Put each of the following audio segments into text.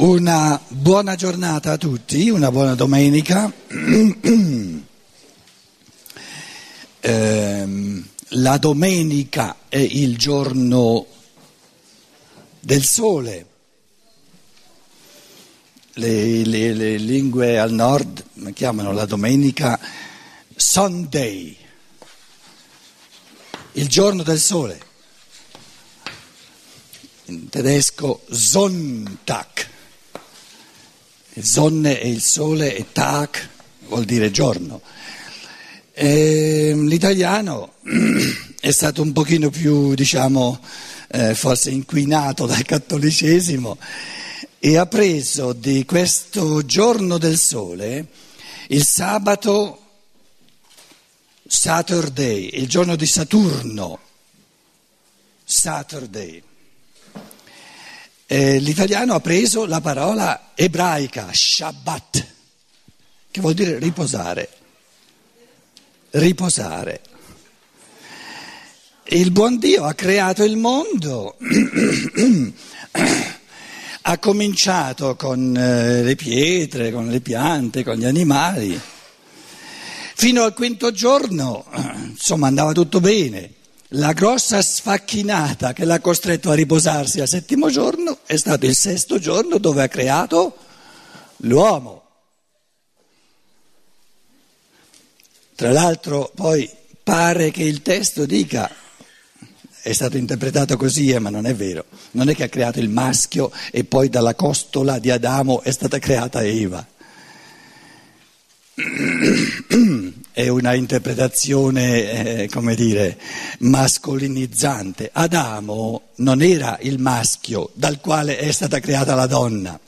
Una buona giornata a tutti, una buona domenica. Eh, la domenica è il giorno del sole. Le, le, le lingue al nord chiamano la domenica Sunday, il giorno del sole. In tedesco Sonntag. Sonne è il sole e Tag vuol dire giorno. E l'italiano è stato un pochino più, diciamo, eh, forse inquinato dal cattolicesimo e ha preso di questo giorno del sole il sabato Saturday, il giorno di Saturno, Saturday. Eh, l'italiano ha preso la parola ebraica, Shabbat, che vuol dire riposare. Riposare. Il buon Dio ha creato il mondo, ha cominciato con eh, le pietre, con le piante, con gli animali. Fino al quinto giorno, insomma, andava tutto bene. La grossa sfacchinata che l'ha costretto a riposarsi al settimo giorno è stato il sesto giorno dove ha creato l'uomo. Tra l'altro poi pare che il testo dica, è stato interpretato così, eh, ma non è vero, non è che ha creato il maschio e poi dalla costola di Adamo è stata creata Eva. è una interpretazione, eh, come dire, mascolinizzante. Adamo non era il maschio dal quale è stata creata la donna.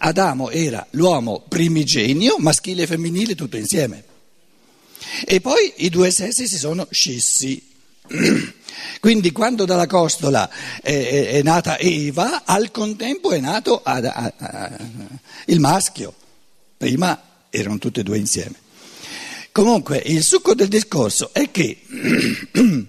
Adamo era l'uomo primigenio, maschile e femminile, tutto insieme. E poi i due sessi si sono scissi. Quindi quando dalla costola è, è, è nata Eva, al contempo è nato ad, a, a, il maschio. Prima erano tutte e due insieme. Comunque il succo del discorso è che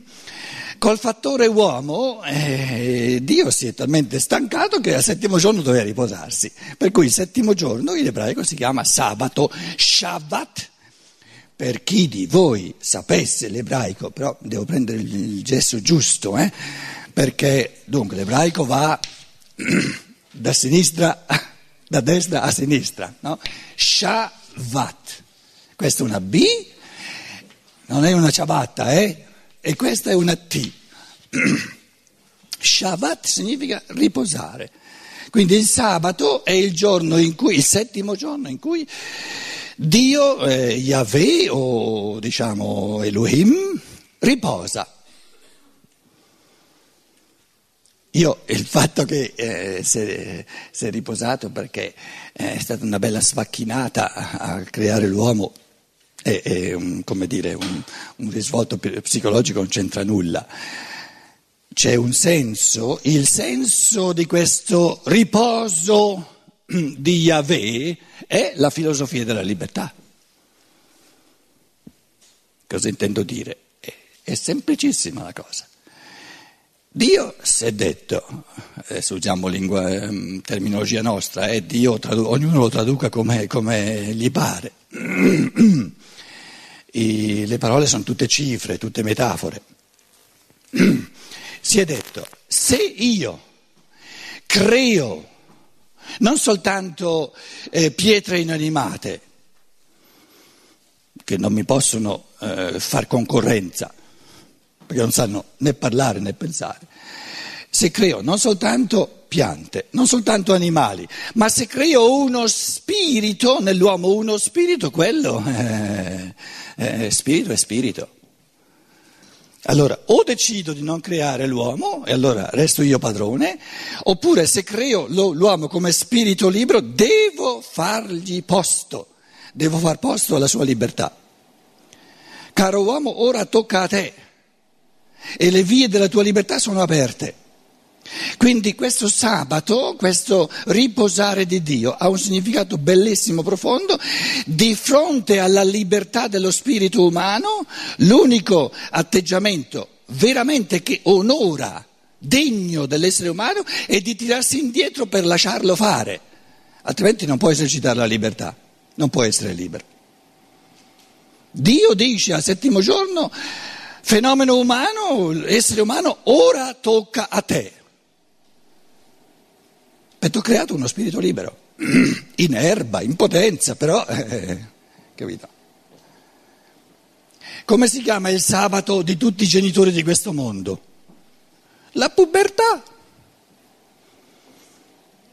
col fattore uomo eh, Dio si è talmente stancato che al settimo giorno doveva riposarsi. Per cui il settimo giorno in ebraico si chiama sabato, Shabbat. Per chi di voi sapesse l'ebraico, però devo prendere il gesto giusto, eh, perché dunque l'ebraico va da sinistra, da destra a sinistra, no? Shavat. Questa è una B, non è una ciabatta, eh? E questa è una T. Shabbat significa riposare. Quindi il sabato è il giorno in cui, il settimo giorno in cui Dio, eh, Yahweh o diciamo Elohim, riposa. Io il fatto che eh, si, è, si, è, riposato perché è stata una bella sfacchinata a, a creare l'uomo è, è un, dire, un, un risvolto psicologico, non c'entra nulla. C'è un senso, il senso di questo riposo di Yahweh è la filosofia della libertà. Cosa intendo dire? È, è semplicissima la cosa. Dio si è detto, adesso usiamo lingua, ehm, terminologia nostra, eh, Dio, tradu- ognuno lo traduca come, come gli pare. I, le parole sono tutte cifre, tutte metafore. si è detto, se io creo non soltanto eh, pietre inanimate, che non mi possono eh, far concorrenza, perché non sanno né parlare né pensare. Se creo non soltanto piante, non soltanto animali, ma se creo uno spirito nell'uomo, uno spirito, quello è, è spirito, è spirito. Allora, o decido di non creare l'uomo e allora resto io padrone, oppure se creo l'uomo come spirito libero, devo fargli posto, devo far posto alla sua libertà. Caro uomo, ora tocca a te e le vie della tua libertà sono aperte. Quindi questo sabato, questo riposare di Dio ha un significato bellissimo, profondo. Di fronte alla libertà dello spirito umano, l'unico atteggiamento veramente che onora degno dell'essere umano è di tirarsi indietro per lasciarlo fare, altrimenti non può esercitare la libertà, non può essere libero. Dio dice al settimo giorno, fenomeno umano, essere umano, ora tocca a te. E tu ho creato uno spirito libero, in erba, in potenza, però, eh, capito? Come si chiama il sabato di tutti i genitori di questo mondo? La pubertà.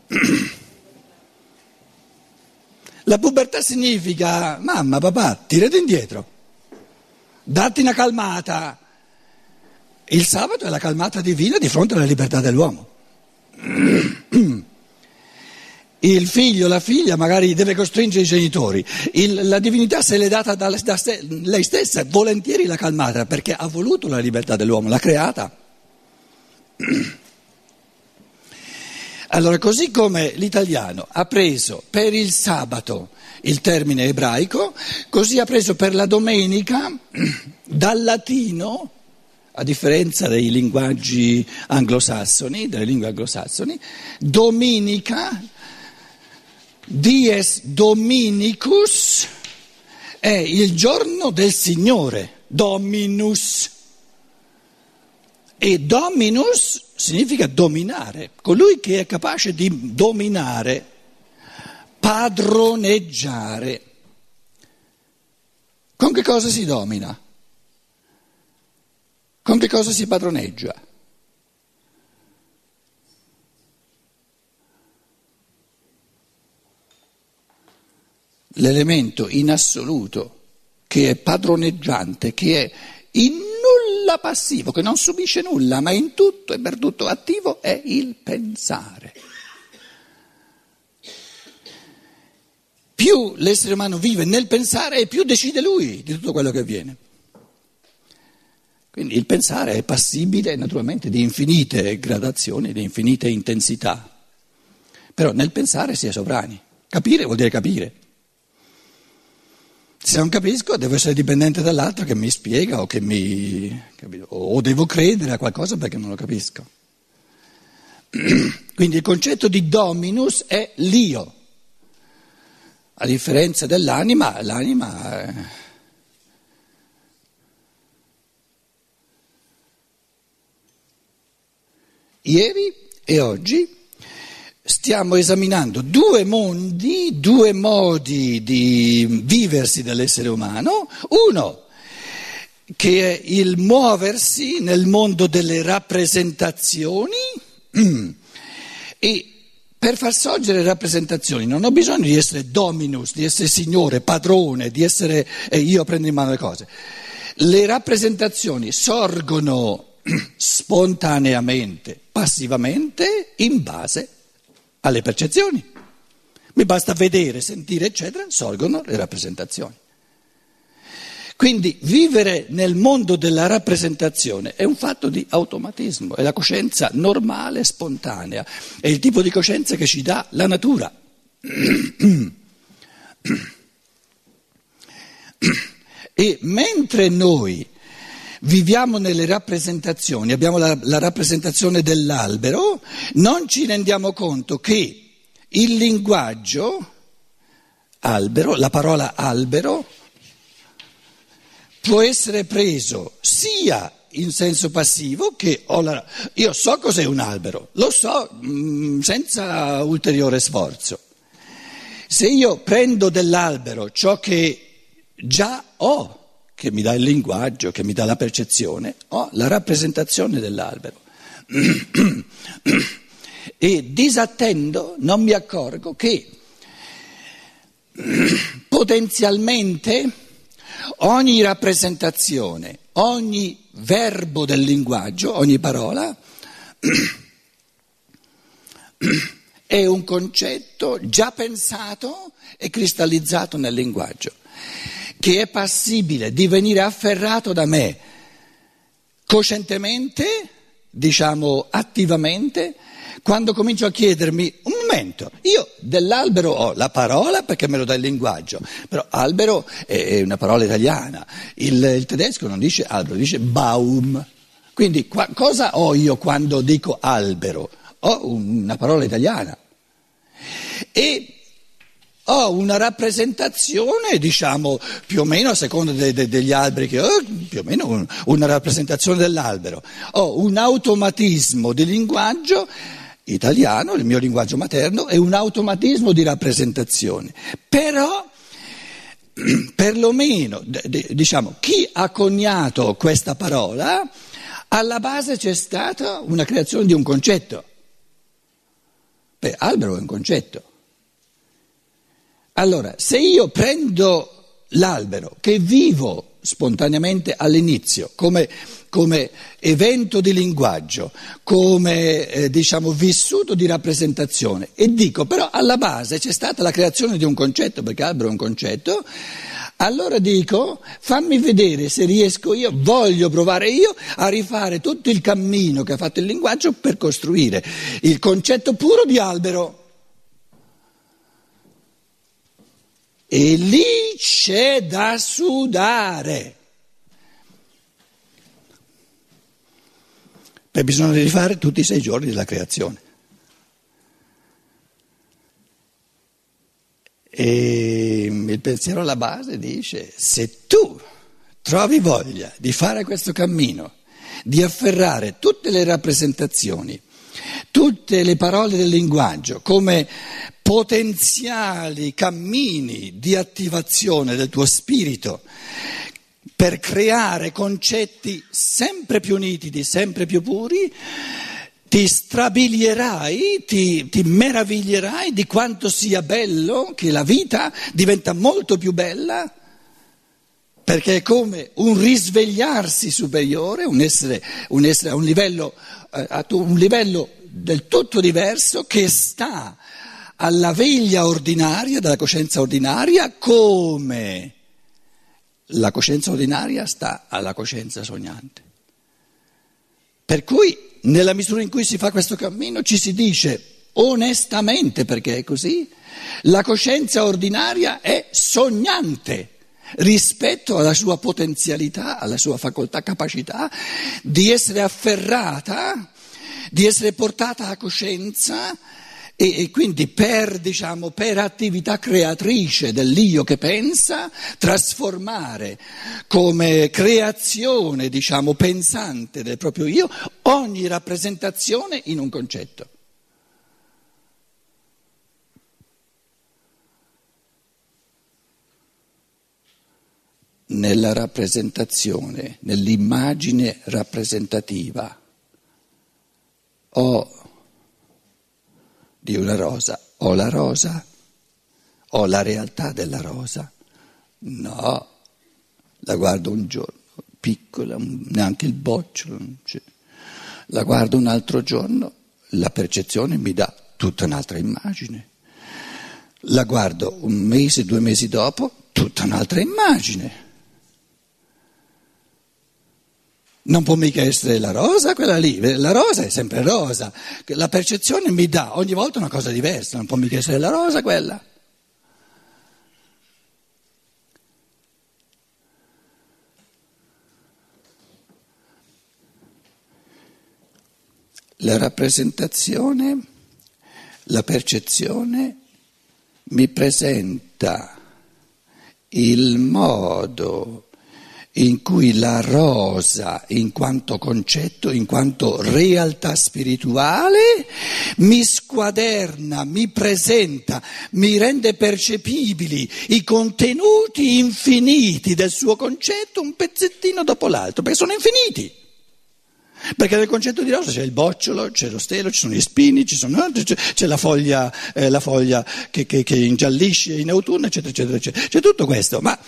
La pubertà significa, mamma, papà, tirati indietro, datti una calmata. Il sabato è la calmata divina di fronte alla libertà dell'uomo. Il figlio, la figlia magari deve costringere i genitori, Il, la divinità se l'è data da, da lei stessa, volentieri l'ha calmata perché ha voluto la libertà dell'uomo, l'ha creata. Allora, così come l'italiano ha preso per il sabato il termine ebraico, così ha preso per la domenica dal latino, a differenza dei linguaggi anglosassoni, delle lingue anglosassoni, dominica, dies dominicus, è il giorno del Signore, dominus. E dominus significa dominare, colui che è capace di dominare, padroneggiare. Con che cosa si domina? Con che cosa si padroneggia? L'elemento in assoluto che è padroneggiante, che è in nulla passivo, che non subisce nulla, ma in tutto e per tutto attivo, è il pensare. Più l'essere umano vive nel pensare e più decide lui di tutto quello che avviene. Quindi il pensare è passibile naturalmente di infinite gradazioni, di infinite intensità, però nel pensare si è sovrani. Capire vuol dire capire. Se non capisco devo essere dipendente dall'altro che mi spiega o che mi... o devo credere a qualcosa perché non lo capisco. Quindi il concetto di dominus è l'io. A differenza dell'anima, l'anima... È... Ieri e oggi stiamo esaminando due mondi, due modi di viversi dell'essere umano, uno che è il muoversi nel mondo delle rappresentazioni. E per far sorgere rappresentazioni non ho bisogno di essere dominus, di essere signore, padrone, di essere eh, io prendo in mano le cose. Le rappresentazioni sorgono spontaneamente, passivamente, in base alle percezioni. Mi basta vedere, sentire, eccetera, sorgono le rappresentazioni. Quindi vivere nel mondo della rappresentazione è un fatto di automatismo, è la coscienza normale, spontanea, è il tipo di coscienza che ci dà la natura. E mentre noi viviamo nelle rappresentazioni, abbiamo la, la rappresentazione dell'albero, non ci rendiamo conto che il linguaggio, albero, la parola albero, può essere preso sia in senso passivo che la, io so cos'è un albero, lo so mh, mm, senza ulteriore sforzo. Se io prendo dell'albero ciò che già ho, che mi dà il linguaggio, che mi dà la percezione, ho la rappresentazione dell'albero. e disattendo, non mi accorgo che potenzialmente ogni rappresentazione, ogni verbo del linguaggio, ogni parola è un concetto già pensato e cristallizzato nel linguaggio che è passibile di venire afferrato da me coscientemente, diciamo attivamente, quando comincio a chiedermi, un momento, io dell'albero ho la parola perché me lo dà il linguaggio, però albero è una parola italiana, il, il tedesco non dice albero, dice Baum, Quindi qua, cosa ho io quando dico albero? Ho una parola italiana e ho una rappresentazione, diciamo, più o meno a seconda de, de, degli alberi che ho, più o meno un, una rappresentazione dell'albero. Ho un automatismo di linguaggio italiano, il mio linguaggio materno, e un automatismo di rappresentazione. Però, perlomeno, diciamo, chi ha coniato questa parola, alla base c'è stata una creazione di un concetto. Beh, albero è un concetto. Allora, se io prendo l'albero che vivo spontaneamente all'inizio come, come evento di linguaggio, come eh, diciamo vissuto di rappresentazione e dico però alla base c'è stata la creazione di un concetto, perché albero è un concetto, allora dico fammi vedere se riesco io, voglio provare io a rifare tutto il cammino che ha fatto il linguaggio per costruire il concetto puro di albero. E lì c'è da sudare. Beh, bisogna rifare tutti i sei giorni della creazione. E il pensiero alla base dice, se tu trovi voglia di fare questo cammino, di afferrare tutte le rappresentazioni, tutte le parole del linguaggio come potenziali cammini di attivazione del tuo spirito per creare concetti sempre più nitidi, sempre più puri, ti strabilierai, ti, ti, meraviglierai di quanto sia bello, che la vita diventa molto più bella, perché è come un risvegliarsi superiore, un essere, un essere a un livello, eh, a un livello del tutto diverso che sta alla veglia ordinaria della coscienza ordinaria come la coscienza ordinaria sta alla coscienza sognante. Per cui nella misura in cui si fa questo cammino ci si dice onestamente, perché è così, la coscienza ordinaria è sognante rispetto alla sua potenzialità, alla sua facoltà, capacità di essere afferrata, di essere portata a coscienza e, e quindi per, diciamo, per attività creatrice dell'io che pensa, trasformare come creazione, diciamo, pensante del proprio io ogni rappresentazione in un concetto. Nella rappresentazione, nell'immagine rappresentativa, ho di una rosa. Ho la rosa? Ho la realtà della rosa? No, la guardo un giorno, piccola, neanche il bocciolo. La guardo un altro giorno, la percezione mi dà tutta un'altra immagine. La guardo un mese, due mesi dopo, tutta un'altra immagine. Non può mica essere la rosa quella lì, la rosa è sempre rosa, la percezione mi dà ogni volta una cosa diversa, non può mica essere la rosa quella. La rappresentazione, la percezione mi presenta il modo in cui la rosa, in quanto concetto, in quanto realtà spirituale, mi squaderna, mi presenta, mi rende percepibili i contenuti infiniti del suo concetto un pezzettino dopo l'altro, perché sono infiniti. Perché nel concetto di rosa c'è il bocciolo, c'è lo stelo, ci sono gli spini, sono, c'è la foglia, eh, la foglia che, che, che, ingiallisce in autunno, eccetera, eccetera, eccetera. C'è tutto questo. Ma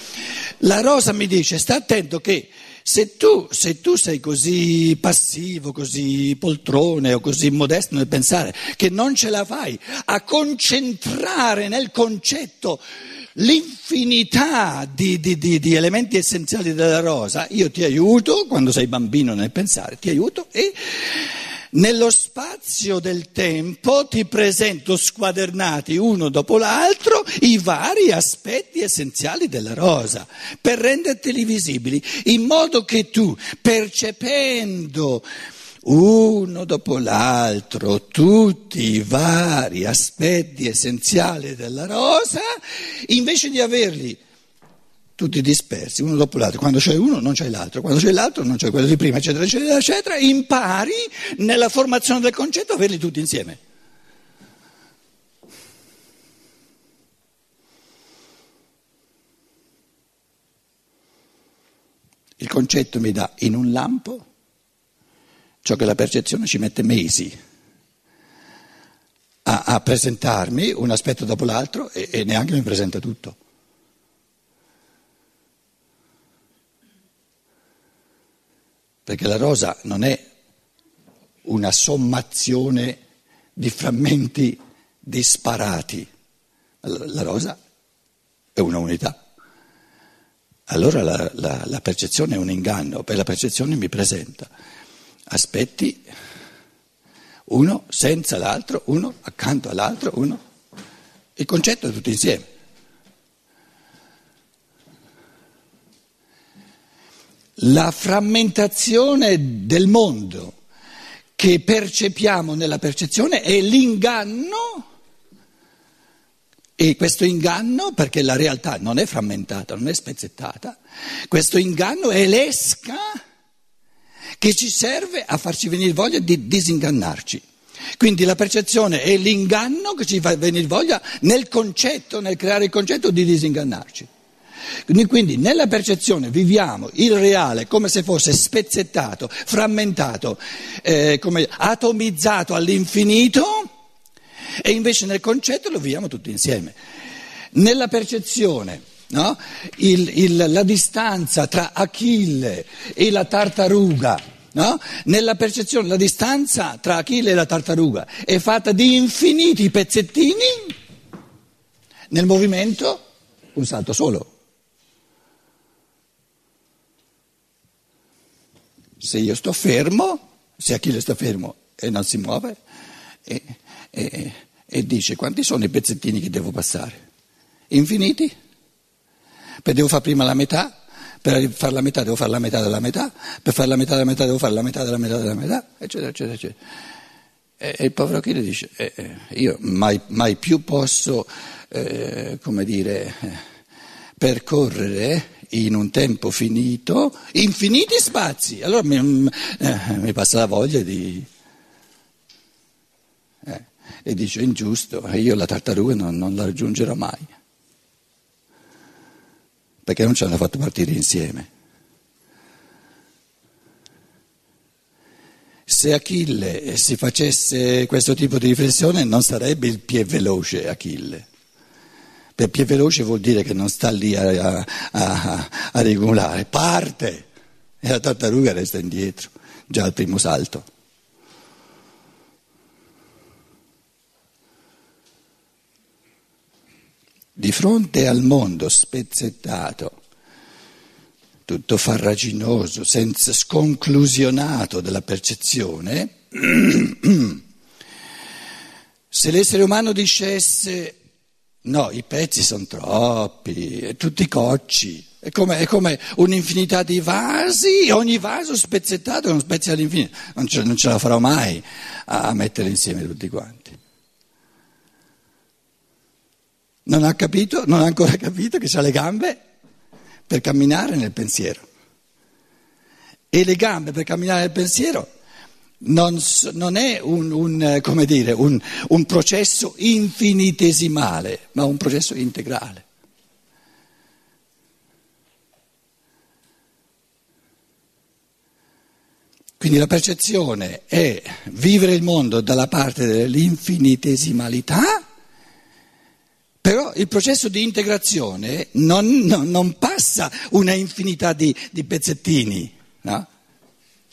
la rosa mi dice, sta attento che se tu, se tu sei così passivo, così poltrone o così modesto nel pensare che non ce la fai a concentrare nel concetto l'infinità di, di, di, di, elementi essenziali della rosa, io ti aiuto quando sei bambino nel pensare, ti aiuto e Nello spazio del tempo ti presento squadernati uno dopo l'altro i vari aspetti essenziali della rosa per renderteli visibili, in modo che tu, percependo uno dopo l'altro tutti i vari aspetti essenziali della rosa, invece di averli tutti dispersi, uno dopo l'altro. Quando c'è uno non c'è l'altro, quando c'è l'altro non c'è quello di prima, eccetera, eccetera, eccetera. Impari nella formazione del concetto a averli tutti insieme. Il concetto mi dà in un lampo ciò che la percezione ci mette mesi a, a presentarmi un aspetto dopo l'altro e, e neanche mi presenta tutto. perché la rosa non è una sommazione di frammenti disparati, la rosa è una unità. Allora la, la, la percezione è un inganno, per la percezione mi presenta aspetti, uno senza l'altro, uno accanto all'altro, uno. Il concetto è tutto insieme. la frammentazione del mondo che percepiamo nella percezione è l'inganno e questo inganno, perché la realtà non è frammentata, non è spezzettata, questo inganno è l'esca che ci serve a farci venire voglia di disingannarci. Quindi la percezione è l'inganno che ci fa venire voglia nel concetto, nel creare il concetto di disingannarci. Quindi nella percezione viviamo il reale come se fosse spezzettato, frammentato, eh, come atomizzato all'infinito e invece nel concetto lo viviamo tutti insieme. Nella percezione no? il, il, la distanza tra Achille e la tartaruga No? Nella percezione la distanza tra Achille e la tartaruga è fatta di infiniti pezzettini, nel movimento un salto solo. Se io sto fermo, se Achille sta fermo e non si muove, e, e, e dice quanti sono i pezzettini che devo passare? Infiniti? Per devo fare prima la metà, per fare la metà devo fare la metà della metà, per fare la metà della metà devo fare la metà della metà della metà, eccetera, eccetera, eccetera. E, e il povero Achille dice, eh, eh, io mai, mai, più posso, eh, come dire, eh, percorrere in un tempo finito infiniti spazi. Allora mi, eh, mi passa la voglia di... Eh, e dice ingiusto, io la tartaruga non, non la raggiungerò mai, perché non ci hanno fatto partire insieme. Se Achille si facesse questo tipo di riflessione non sarebbe il più veloce Achille. Per più veloce vuol dire che non sta lì a, a, a regolare, parte e la tartaruga resta indietro, già al primo salto. Di fronte al mondo spezzettato, tutto farraginoso, senza sconclusionato della percezione, se l'essere umano dicesse No, i pezzi sono troppi, tutti cocci. È come, è come, un'infinità di vasi, ogni vaso spezzettato è uno spezzo all'infinito. Non ce, non ce la farò mai a, mettere insieme tutti quanti. Non ha capito, non ha ancora capito che ha le gambe per camminare nel pensiero. E le gambe per camminare nel pensiero non, non è un, un, dire, un, un processo infinitesimale, ma un processo integrale. Quindi la percezione è vivere il mondo dalla parte dell'infinitesimalità, però il processo di integrazione non, non, non passa una infinità di, di pezzettini, no?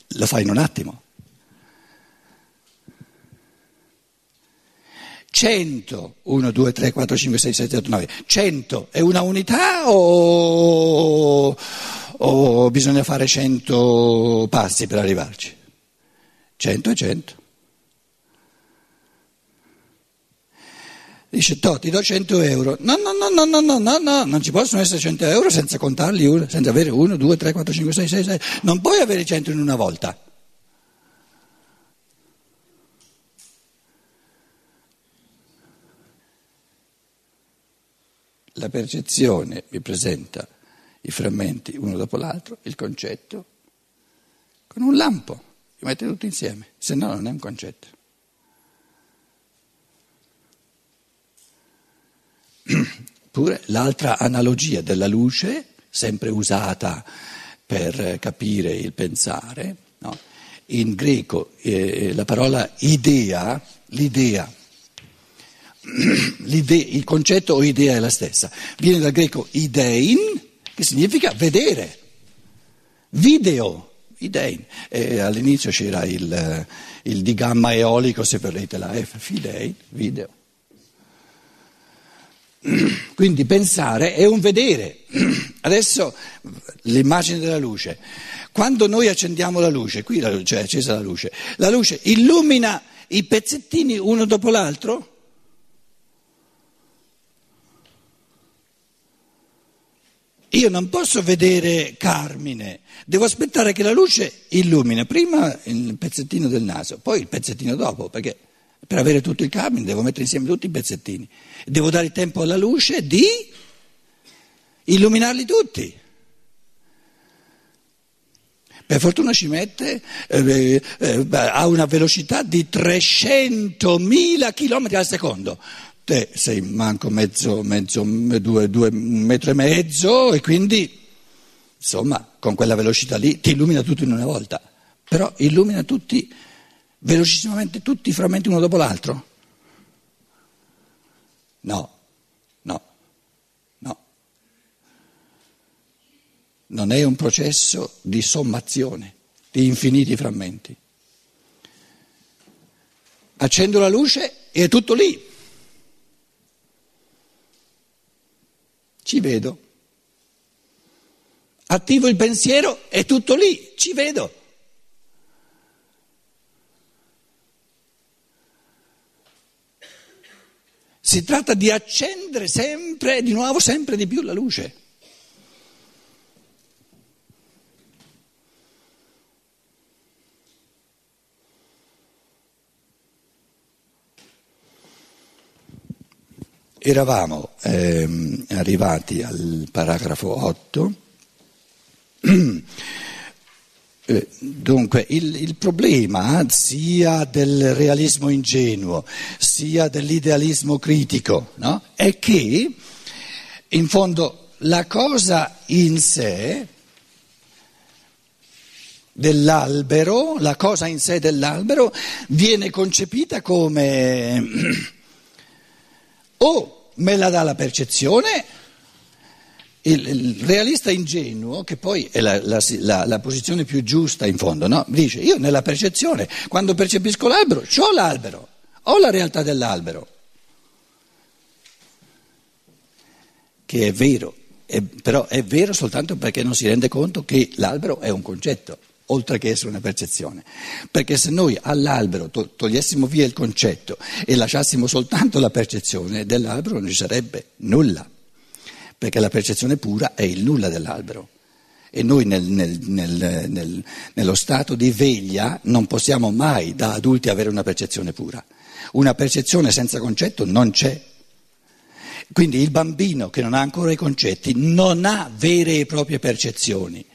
lo fa in un attimo. 100, 1, 2, 3, 4, 5, 6, 7, 8, 9, 100 è una unità o, o bisogna fare 100 passi per arrivarci? 100 è 100. Dice, to, ti do 100 euro. No, no, no, no, no, no, no, no, non ci possono essere 100 euro senza contarli, senza avere 1, 2, 3, 4, 5, 6, 6, 6. Non puoi avere 100 in una volta. La percezione mi presenta i frammenti uno dopo l'altro, il concetto, con un lampo, li mette tutti insieme, se no non è un concetto. Pure l'altra analogia della luce, sempre usata per capire il pensare, no? in greco eh, la parola idea, l'idea, l'idea, il concetto o idea è la stessa, viene dal greco idein, che significa vedere, video, idein. E all'inizio c'era il, il digamma eolico, se vedete la F, fidein, video. Quindi pensare è un vedere. Adesso l'immagine della luce. Quando noi accendiamo la luce, qui la luce, è accesa la luce, la luce illumina i pezzettini uno dopo l'altro? Io non posso vedere Carmine, devo aspettare che la luce illumina prima il pezzettino del naso, poi il pezzettino dopo, perché per avere tutto il Carmine devo mettere insieme tutti i pezzettini. Devo dare tempo alla luce di illuminarli tutti. Per fortuna ci mette eh, eh, a una velocità di 300.000 km al secondo te sei manco mezzo, mezzo due, due, un e mezzo e quindi, insomma, con quella velocità lì ti illumina tutto in una volta, però illumina tutti, velocissimamente tutti i frammenti uno dopo l'altro? No, no, no. Non è un processo di sommazione di infiniti frammenti. Accendo la luce e è tutto lì. ci vedo. Attivo il pensiero, è tutto lì, ci vedo. Si tratta di accendere sempre, di nuovo, sempre di più la luce. Eravamo ehm, arrivati al paragrafo 8. Eh, dunque, il, il, problema sia del realismo ingenuo sia dell'idealismo critico no? è che, in fondo, la cosa in sé dell'albero, la cosa in sé dell'albero viene concepita come o me la dà la percezione, il, il realista ingenuo, che poi è la, la, la, la, posizione più giusta in fondo, no? dice io nella percezione, quando percepisco l'albero, ho l'albero, ho la realtà dell'albero, che è vero, è, però è vero soltanto perché non si rende conto che l'albero è un concetto oltre che essere una percezione. Perché se noi all'albero togliessimo via il concetto e lasciassimo soltanto la percezione dell'albero non ci sarebbe nulla, perché la percezione pura è il nulla dell'albero. E noi nel, nel, nel, nello stato di veglia non possiamo mai da adulti avere una percezione pura. Una percezione senza concetto non c'è. Quindi il bambino che non ha ancora i concetti non ha vere e proprie percezioni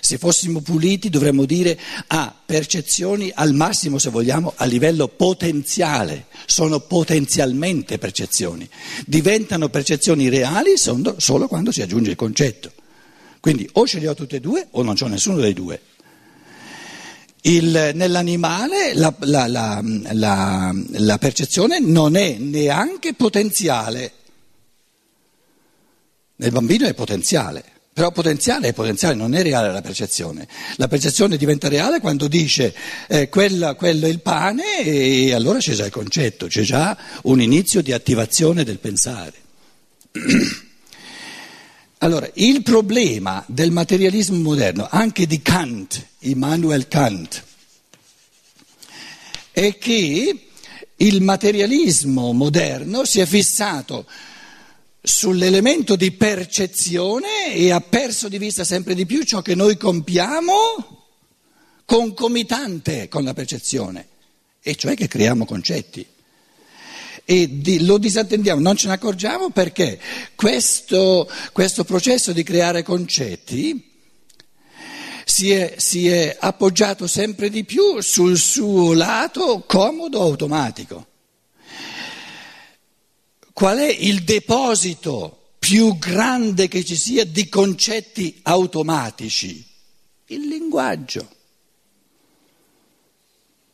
se fossimo puliti dovremmo dire ha ah, percezioni al massimo, se vogliamo, a livello potenziale, sono potenzialmente percezioni, diventano percezioni reali solo quando si aggiunge il concetto. Quindi o ce li ho tutte e due o non c'ho nessuno dei due. Il, nell'animale la, la, la, la percezione non è neanche potenziale, nel bambino è potenziale. Però potenziale è potenziale, non è reale la percezione. La percezione diventa reale quando dice eh, quello è il pane e allora c'è già il concetto, c'è già un inizio di attivazione del pensare. Allora, il problema del materialismo moderno, anche di Kant, Immanuel Kant, è che il materialismo moderno si è fissato sull'elemento di percezione e ha perso di vista sempre di più ciò che noi compiamo concomitante con la percezione, e cioè che creiamo concetti. E di, lo disattendiamo, non ce ne accorgiamo perché questo, questo processo di creare concetti si è, si è appoggiato sempre di più sul suo lato comodo automatico. Qual è il deposito più grande che ci sia di concetti automatici? Il linguaggio.